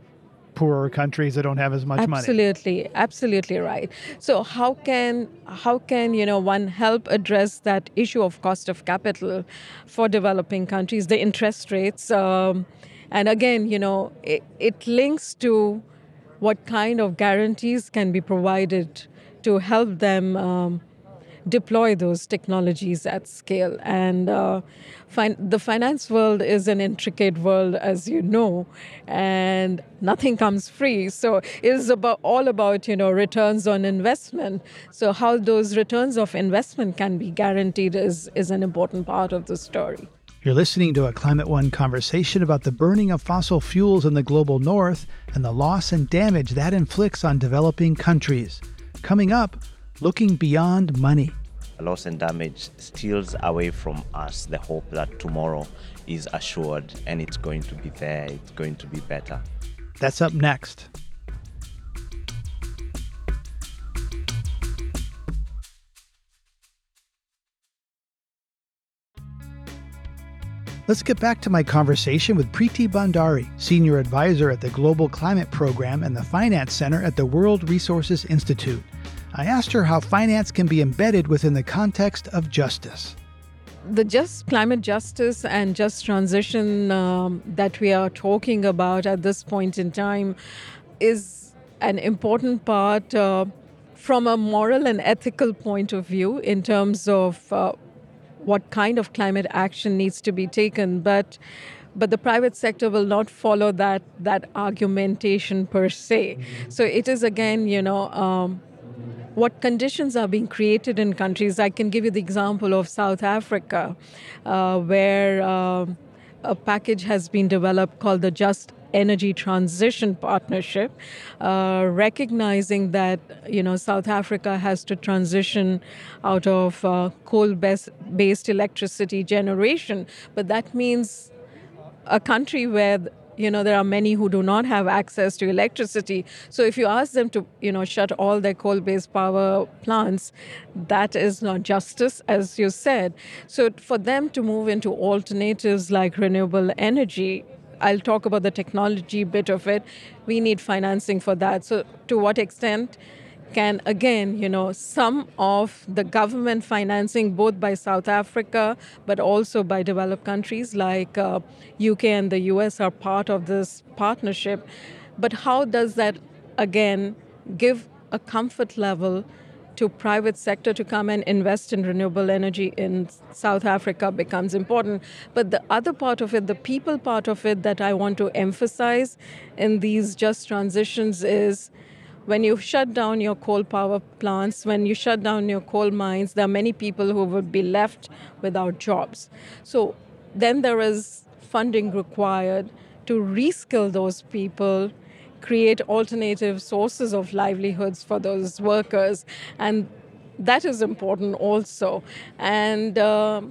A: poorer countries that don't have as much money.
B: absolutely absolutely right so how can how can you know one help address that issue of cost of capital for developing countries the interest rates um, and again you know it, it links to what kind of guarantees can be provided to help them um, deploy those technologies at scale. And uh, fin- the finance world is an intricate world, as you know, and nothing comes free. So it is about all about you know returns on investment. So how those returns of investment can be guaranteed is is an important part of the story.
A: You're listening to a Climate One conversation about the burning of fossil fuels in the global north and the loss and damage that inflicts on developing countries. Coming up, looking beyond money.
D: Loss and damage steals away from us the hope that tomorrow is assured and it's going to be there, it's going to be better.
A: That's up next. Let's get back to my conversation with Preety Bhandari, Senior Advisor at the Global Climate Program and the Finance Center at the World Resources Institute. I asked her how finance can be embedded within the context of justice.
B: The just climate justice and just transition um, that we are talking about at this point in time is an important part uh, from a moral and ethical point of view in terms of uh, what kind of climate action needs to be taken. But but the private sector will not follow that that argumentation per se. So it is again, you know. Um, what conditions are being created in countries. I can give you the example of South Africa, uh, where uh, a package has been developed called the Just Energy Transition Partnership, uh, recognizing that you know South Africa has to transition out of uh, coal-based electricity generation, but that means a country where you know there are many who do not have access to electricity so if you ask them to you know shut all their coal based power plants that is not justice as you said so for them to move into alternatives like renewable energy I'll talk about the technology bit of it. We need financing for that. So, to what extent can again, you know, some of the government financing, both by South Africa but also by developed countries like uh, UK and the US, are part of this partnership. But how does that again give a comfort level? to private sector to come and invest in renewable energy in South Africa becomes important. But the other part of it, the people part of it that I want to emphasize in these just transitions is when you shut down your coal power plants, when you shut down your coal mines, there are many people who would be left without jobs. So then there is funding required to reskill those people, create alternative sources of livelihoods for those workers, and that is important also. And uh,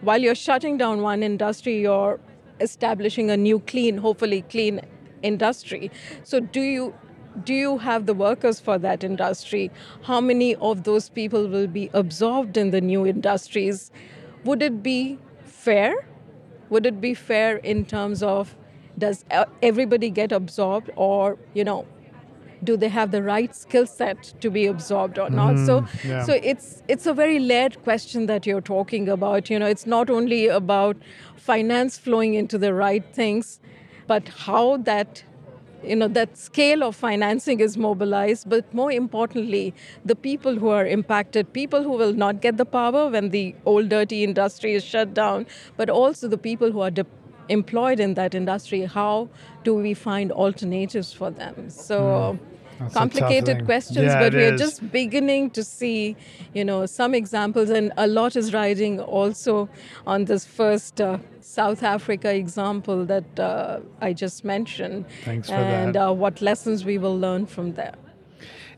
B: while you're shutting down one industry, you're establishing a new clean, hopefully clean industry. So do you do you have the workers for that industry? How many of those people will be absorbed in the new industries? Would it be fair? Would it be fair in terms of does everybody get absorbed or, you know, do they have the right skill set to be absorbed or not mm, so yeah. so it's it's a very layered question that you're talking about you know it's not only about finance flowing into the right things but how that you know that scale of financing is mobilized but more importantly the people who are impacted people who will not get the power when the old dirty industry is shut down but also the people who are de- employed in that industry how do we find alternatives for them so mm. That's complicated questions, yeah, but we are just beginning to see, you know, some examples, and a lot is riding also on this first uh, South Africa example that uh, I just mentioned.
A: Thanks for
B: and,
A: that.
B: And uh, what lessons we will learn from there.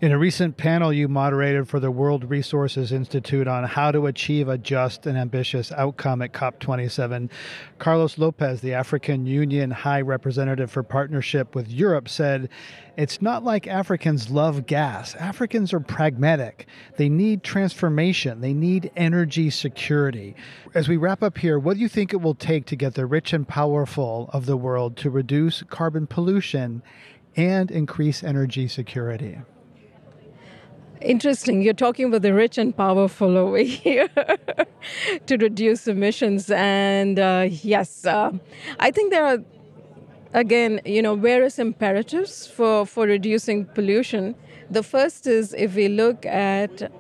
A: In a recent panel you moderated for the World Resources Institute on how to achieve a just and ambitious outcome at COP27, Carlos Lopez, the African Union High Representative for Partnership with Europe, said, It's not like Africans love gas. Africans are pragmatic. They need transformation, they need energy security. As we wrap up here, what do you think it will take to get the rich and powerful of the world to reduce carbon pollution and increase energy security?
B: Interesting. You're talking about the rich and powerful over here to reduce emissions. And uh, yes, uh, I think there are, again, you know, various imperatives for, for reducing pollution. The first is if we look at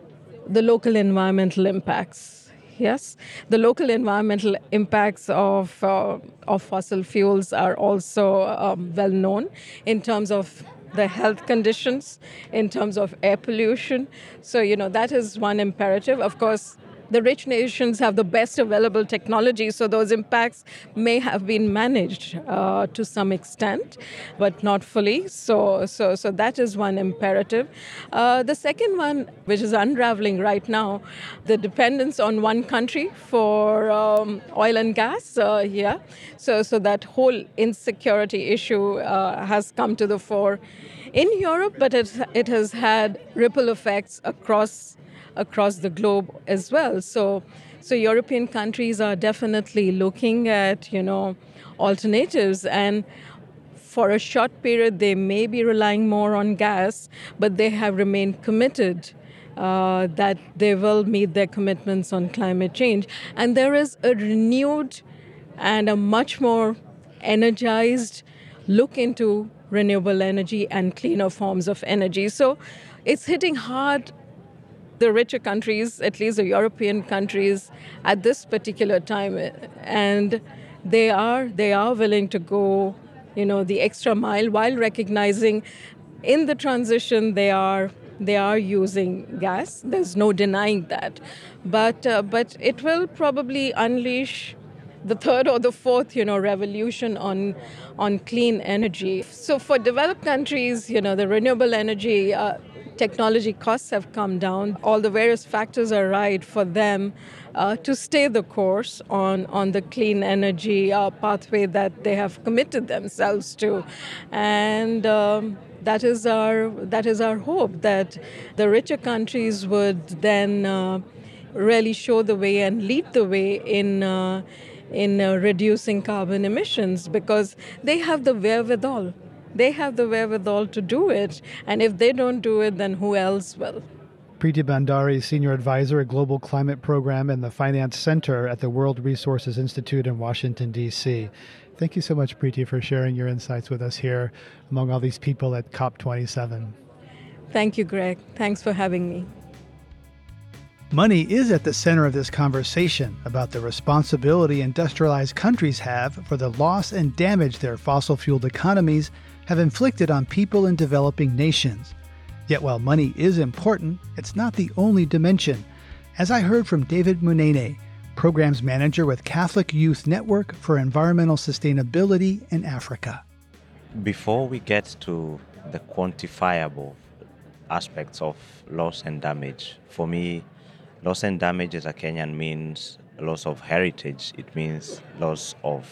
B: the local environmental impacts. Yes, the local environmental impacts of, uh, of fossil fuels are also um, well known in terms of the health conditions in terms of air pollution. So, you know, that is one imperative. Of course, the rich nations have the best available technology, so those impacts may have been managed uh, to some extent, but not fully. So, so, so that is one imperative. Uh, the second one, which is unraveling right now, the dependence on one country for um, oil and gas. Uh, so so that whole insecurity issue uh, has come to the fore in Europe, but it, it has had ripple effects across across the globe as well. So So European countries are definitely looking at, you know, alternatives and for a short period they may be relying more on gas, but they have remained committed uh, that they will meet their commitments on climate change. And there is a renewed and a much more energized look into renewable energy and cleaner forms of energy. So it's hitting hard the richer countries, at least the European countries, at this particular time, and they are they are willing to go, you know, the extra mile while recognizing in the transition they are they are using gas. There's no denying that, but uh, but it will probably unleash the third or the fourth, you know, revolution on on clean energy. So for developed countries, you know, the renewable energy. Uh, technology costs have come down. All the various factors are right for them uh, to stay the course on, on the clean energy uh, pathway that they have committed themselves to. And um, that is our that is our hope that the richer countries would then uh, really show the way and lead the way in uh, in uh, reducing carbon emissions because they have the wherewithal. They have the wherewithal to do it, and if they don't do it, then who else will?
A: Preety Bhandari, Senior Advisor at Global Climate Program and the Finance Center at the World Resources Institute in Washington, D.C. Thank you so much, Preety, for sharing your insights with us here among all these people at COP27.
B: Thank you, Greg. Thanks for having me.
A: Money is at the center of this conversation about the responsibility industrialized countries have for the loss and damage their fossil fueled economies have inflicted on people in developing nations. Yet while money is important, it's not the only dimension. As I heard from David Munene, Programs Manager with Catholic Youth Network for Environmental Sustainability in Africa.
D: Before we get to the quantifiable aspects of loss and damage, for me, loss and damage as a Kenyan means loss of heritage, it means loss of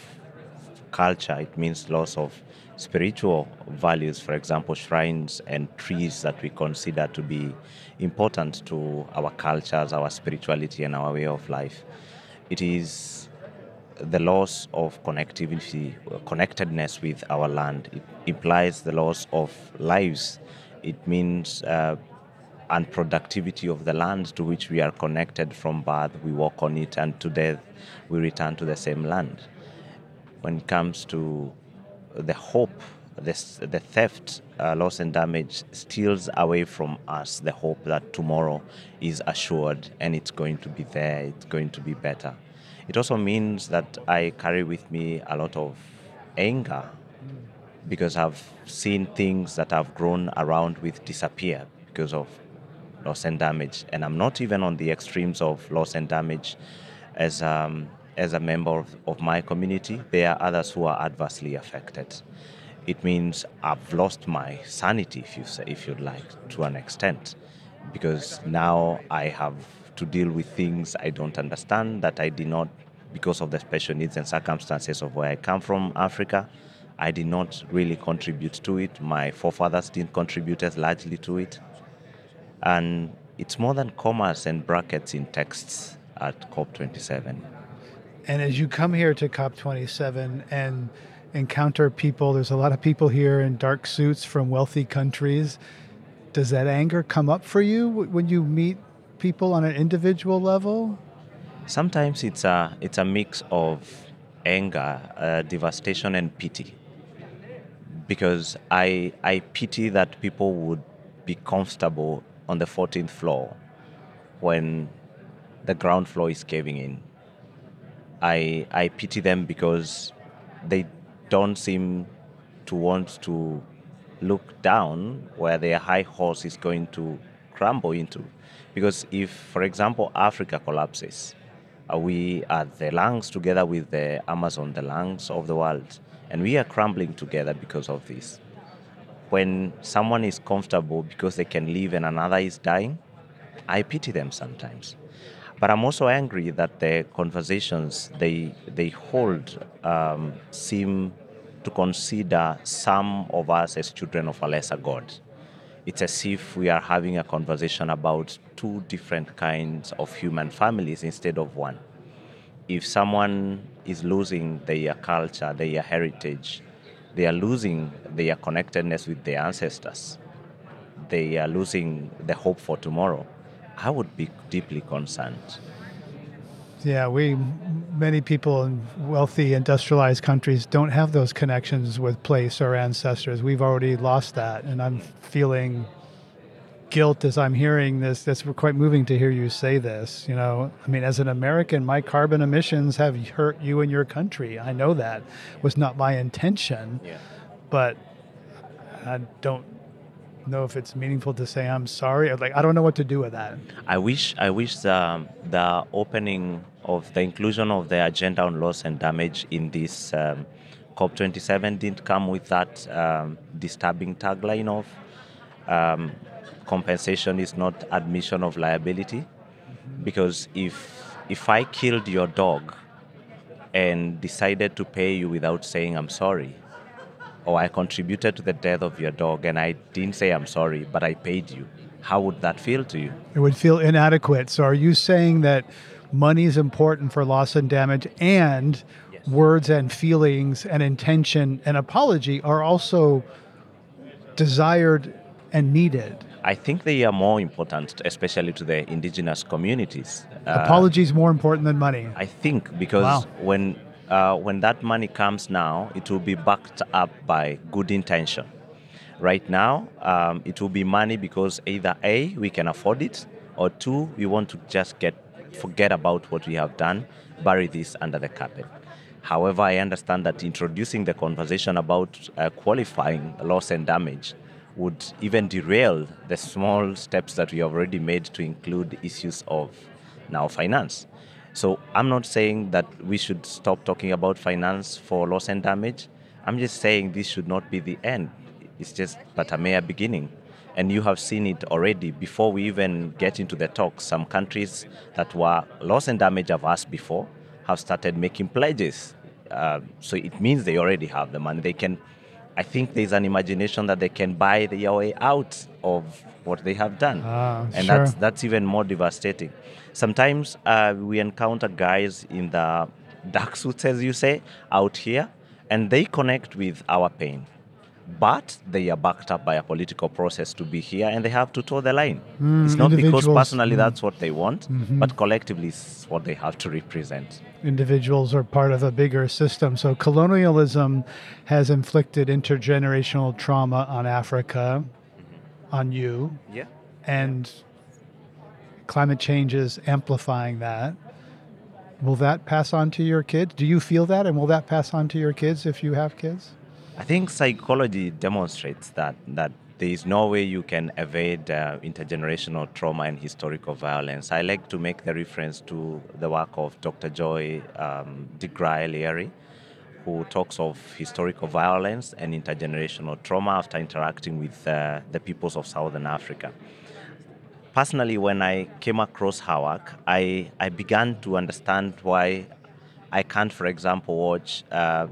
D: culture, it means loss of spiritual values, for example, shrines and trees that we consider to be important to our cultures, our spirituality, and our way of life. It is the loss of connectivity, connectedness with our land. It implies the loss of lives. It means uh, unproductivity of the land to which we are connected from birth. We walk on it, and to death, we return to the same land. When it comes to the hope, the, the theft, uh, loss, and damage steals away from us the hope that tomorrow is assured and it's going to be there, it's going to be better. It also means that I carry with me a lot of anger because I've seen things that I've grown around with disappear because of loss and damage. And I'm not even on the extremes of loss and damage as um, as a member of, of my community, there are others who are adversely affected. It means I've lost my sanity, if you say, if you'd like, to an extent, because now I have to deal with things I don't understand that I did not, because of the special needs and circumstances of where I come from, Africa. I did not really contribute to it. My forefathers didn't contribute as largely to it. And it's more than commas and brackets in texts at COP27.
A: And as you come here to COP27 and encounter people, there's a lot of people here in dark suits from wealthy countries. Does that anger come up for you when you meet people on an individual level?
D: Sometimes it's a it's a mix of anger, uh, devastation, and pity. Because I I pity that people would be comfortable on the 14th floor when the ground floor is caving in I, I pity them because they don't seem to want to look down where their high horse is going to crumble into. Because if, for example, Africa collapses, uh, we are the lungs together with the Amazon, the lungs of the world, and we are crumbling together because of this. When someone is comfortable because they can live and another is dying, I pity them sometimes. But I'm also angry that the conversations they they hold um, seem to consider some of us as children of a lesser God. it's as if we are having a conversation about two different kinds of human families instead of one. If someone is losing their culture, their heritage, they are losing their connectedness with their ancestors, they are losing the hope for tomorrow, I would be deeply concerned.
A: Yeah, we, many people in wealthy industrialized countries don't have those connections with place or ancestors. We've already lost that. And I'm feeling guilt as I'm hearing this. That's quite moving to hear you say this. You know, I mean, as an American, my carbon emissions have hurt you and your country. I know that was not my intention,
D: Yeah.
A: but I don't know if it's meaningful to say I'm sorry. Like, I don't know what to do with that.
D: I wish I wish the, the opening of the inclusion of the agenda on loss and damage in this um, COP27 didn't come with that um, disturbing tagline of um, compensation is not admission of liability. Because if if I killed your dog and decided to pay you without saying I'm sorry, or I contributed to the death of your dog and I didn't say I'm sorry, but I paid you, how would that feel to you?
A: It would feel inadequate. So, are you saying that money is important for loss and damage, and words and feelings and intention and apology are also desired and needed?
D: I think they are more important, especially to the indigenous communities. Uh,
A: Apology is more important than money.
D: I think because
A: Wow.
D: when uh, when that money comes now, it will be backed up by good intention. Right now, um, it will be money because either a we can afford it, or two we want to just get forget about what we have done, bury this under the carpet. However, I understand that introducing the conversation about uh, qualifying loss and damage would even derail the small steps that we have already made to include issues of now finance. So I'm not saying that we should stop talking about finance for loss and damage. I'm just saying this should not be the end. It's just but a mere beginning. And you have seen it already before we even get into the talks. Some countries that were loss and damage averse before have started making pledges. Uh, so it means they already have the money. They can, I think there's an imagination that they can buy their way out of what they have done.
A: Ah,
D: and
A: sure.
D: that's that's even more devastating. Sometimes uh, we encounter guys in the dark suits, as you say, out here, and they connect with our pain. But they are backed up by a political process to be here, and they have to toe the line.
A: Mm,
D: it's not because personally
A: mm.
D: that's what they want,
A: Mhm.
D: but collectively it's what they have to represent.
A: Individuals are part of a bigger system. So, colonialism has inflicted intergenerational trauma on Africa, on you,
D: Yeah.
A: and climate change is amplifying that. Will that pass on to your kids? Do you feel that? And will that pass on to your kids if you have kids?
D: I think psychology demonstrates that that there is no way you can evade uh, intergenerational trauma and historical violence. I like to make the reference to the work of Dr. Joy um, DeGruy Leary, who talks of historical violence and intergenerational trauma after interacting with uh, the peoples of Southern Africa. Personally, when I came across her work, I, I began to understand why I can't, for example, watch uh,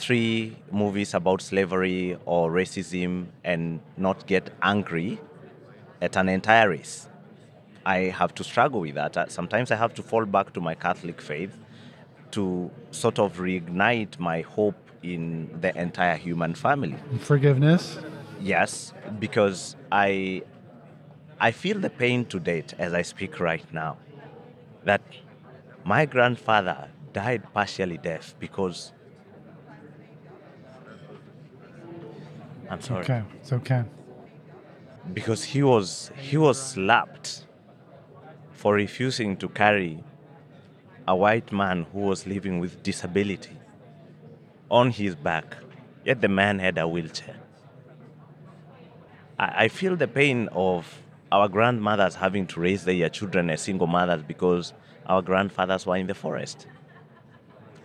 D: three movies about slavery or racism and not get angry at an entire race. I have to struggle with that. Uh, Sometimes I have to fall back to my Catholic faith to sort of reignite my hope in the entire human family.
A: Forgiveness?
D: Yes, because I I feel the pain to date as I speak right now. That my grandfather died partially deaf because I'm sorry.
A: Okay, it's okay.
D: Because he was he was slapped for refusing to carry a white man who was living with disability on his back. Yet the man had a wheelchair. I, I feel the pain of our grandmothers having to raise their children as single mothers because our grandfathers were in the forest.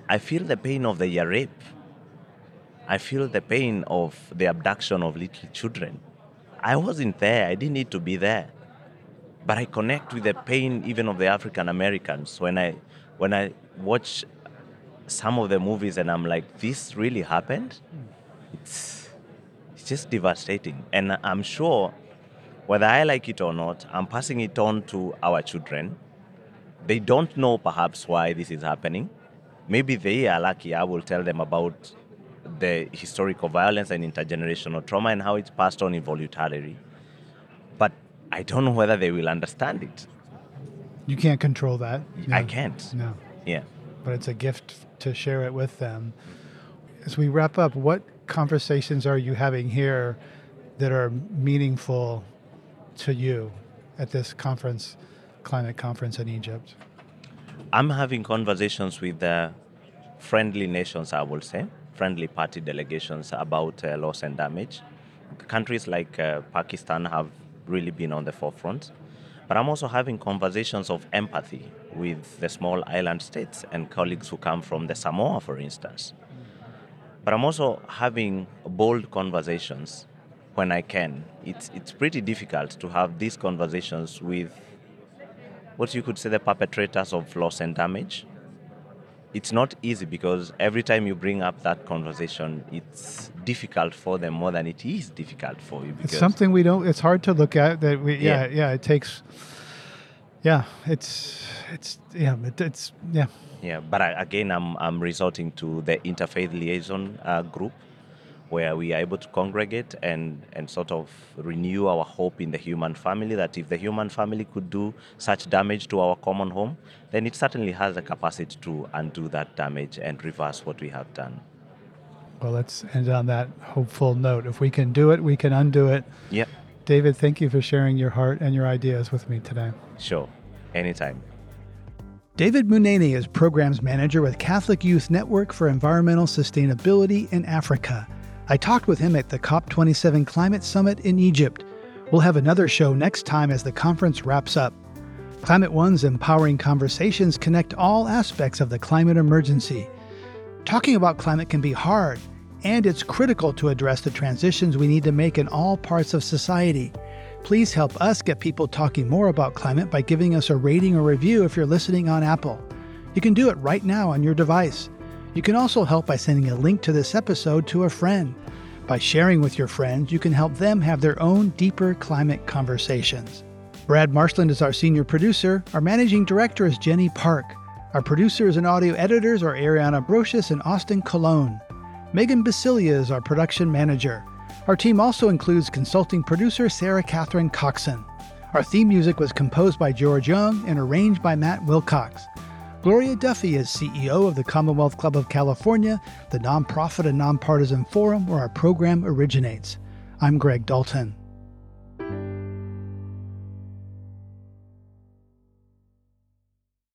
D: I feel the pain of the rape. I feel the pain of the abduction of little children. I wasn't there, I didn't need to be there. But I connect with the pain even of the African Americans when I when I watch some of the movies and I'm like, this really happened? It's it's just devastating. And I'm sure, whether I like it or not, I'm passing it on to our children. They don't know perhaps why this is happening. Maybe they are lucky. I will tell them about the historical violence and intergenerational trauma and how it's passed on involuntarily. But I don't know whether they will understand it.
A: You can't control that.
D: I can't.
A: No.
D: Yeah.
A: But it's a gift to share it with them. As we wrap up, what conversations are you having here that are meaningful to you at this conference, climate conference in Egypt?
D: I'm having conversations with the friendly nations, I will say, friendly party delegations about uh, loss and damage. Countries like uh, Pakistan have really been on the forefront. But I'm also having conversations of empathy with the small island states and colleagues who come from the Samoa, for instance. But I'm also having bold conversations when I can. It's, it's pretty difficult to have these conversations with what you could say the perpetrators of loss and damage. It's not easy because every time you bring up that conversation, it's difficult for them more than it is difficult for you.
A: It's something we don't. It's hard to look at. That we. Yeah. Yeah. yeah it takes. Yeah. It's. It's. Yeah. It, it's. Yeah.
D: Yeah. But I, again, I'm I'm resorting to the interfaith liaison uh, group where we are able to congregate and, and sort of renew our hope in the human family that if the human family could do such damage to our common home, then it certainly has the capacity to undo that damage and reverse what we have done.
A: Well, let's end on that hopeful note. If we can do it, we can undo it.
D: Yep.
A: David, thank you for sharing your heart and your ideas with me today.
D: Sure. Anytime.
A: David Munene is Programs Manager with Catholic Youth Network for Environmental Sustainability in Africa. I talked with him at the COP27 Climate Summit in Egypt. We'll have another show next time as the conference wraps up. Climate One's empowering conversations connect all aspects of the climate emergency. Talking about climate can be hard, and it's critical to address the transitions we need to make in all parts of society. Please help us get people talking more about climate by giving us a rating or review if you're listening on Apple. You can do it right now on your device. You can also help by sending a link to this episode to a friend. By sharing with your friends, you can help them have their own deeper climate conversations. Brad Marshland is our senior producer. Our managing director is Jenny Park. Our producers and audio editors are Ariana Brocious and Austin Colon. Megan Basilia is our production manager. Our team also includes consulting producer Sarah Catherine Coxon. Our theme music was composed by George Young and arranged by Matt Wilcox. Gloria Duffy is CEO of the Commonwealth Club of California, the nonprofit and nonpartisan forum where our program originates. I'm Greg Dalton.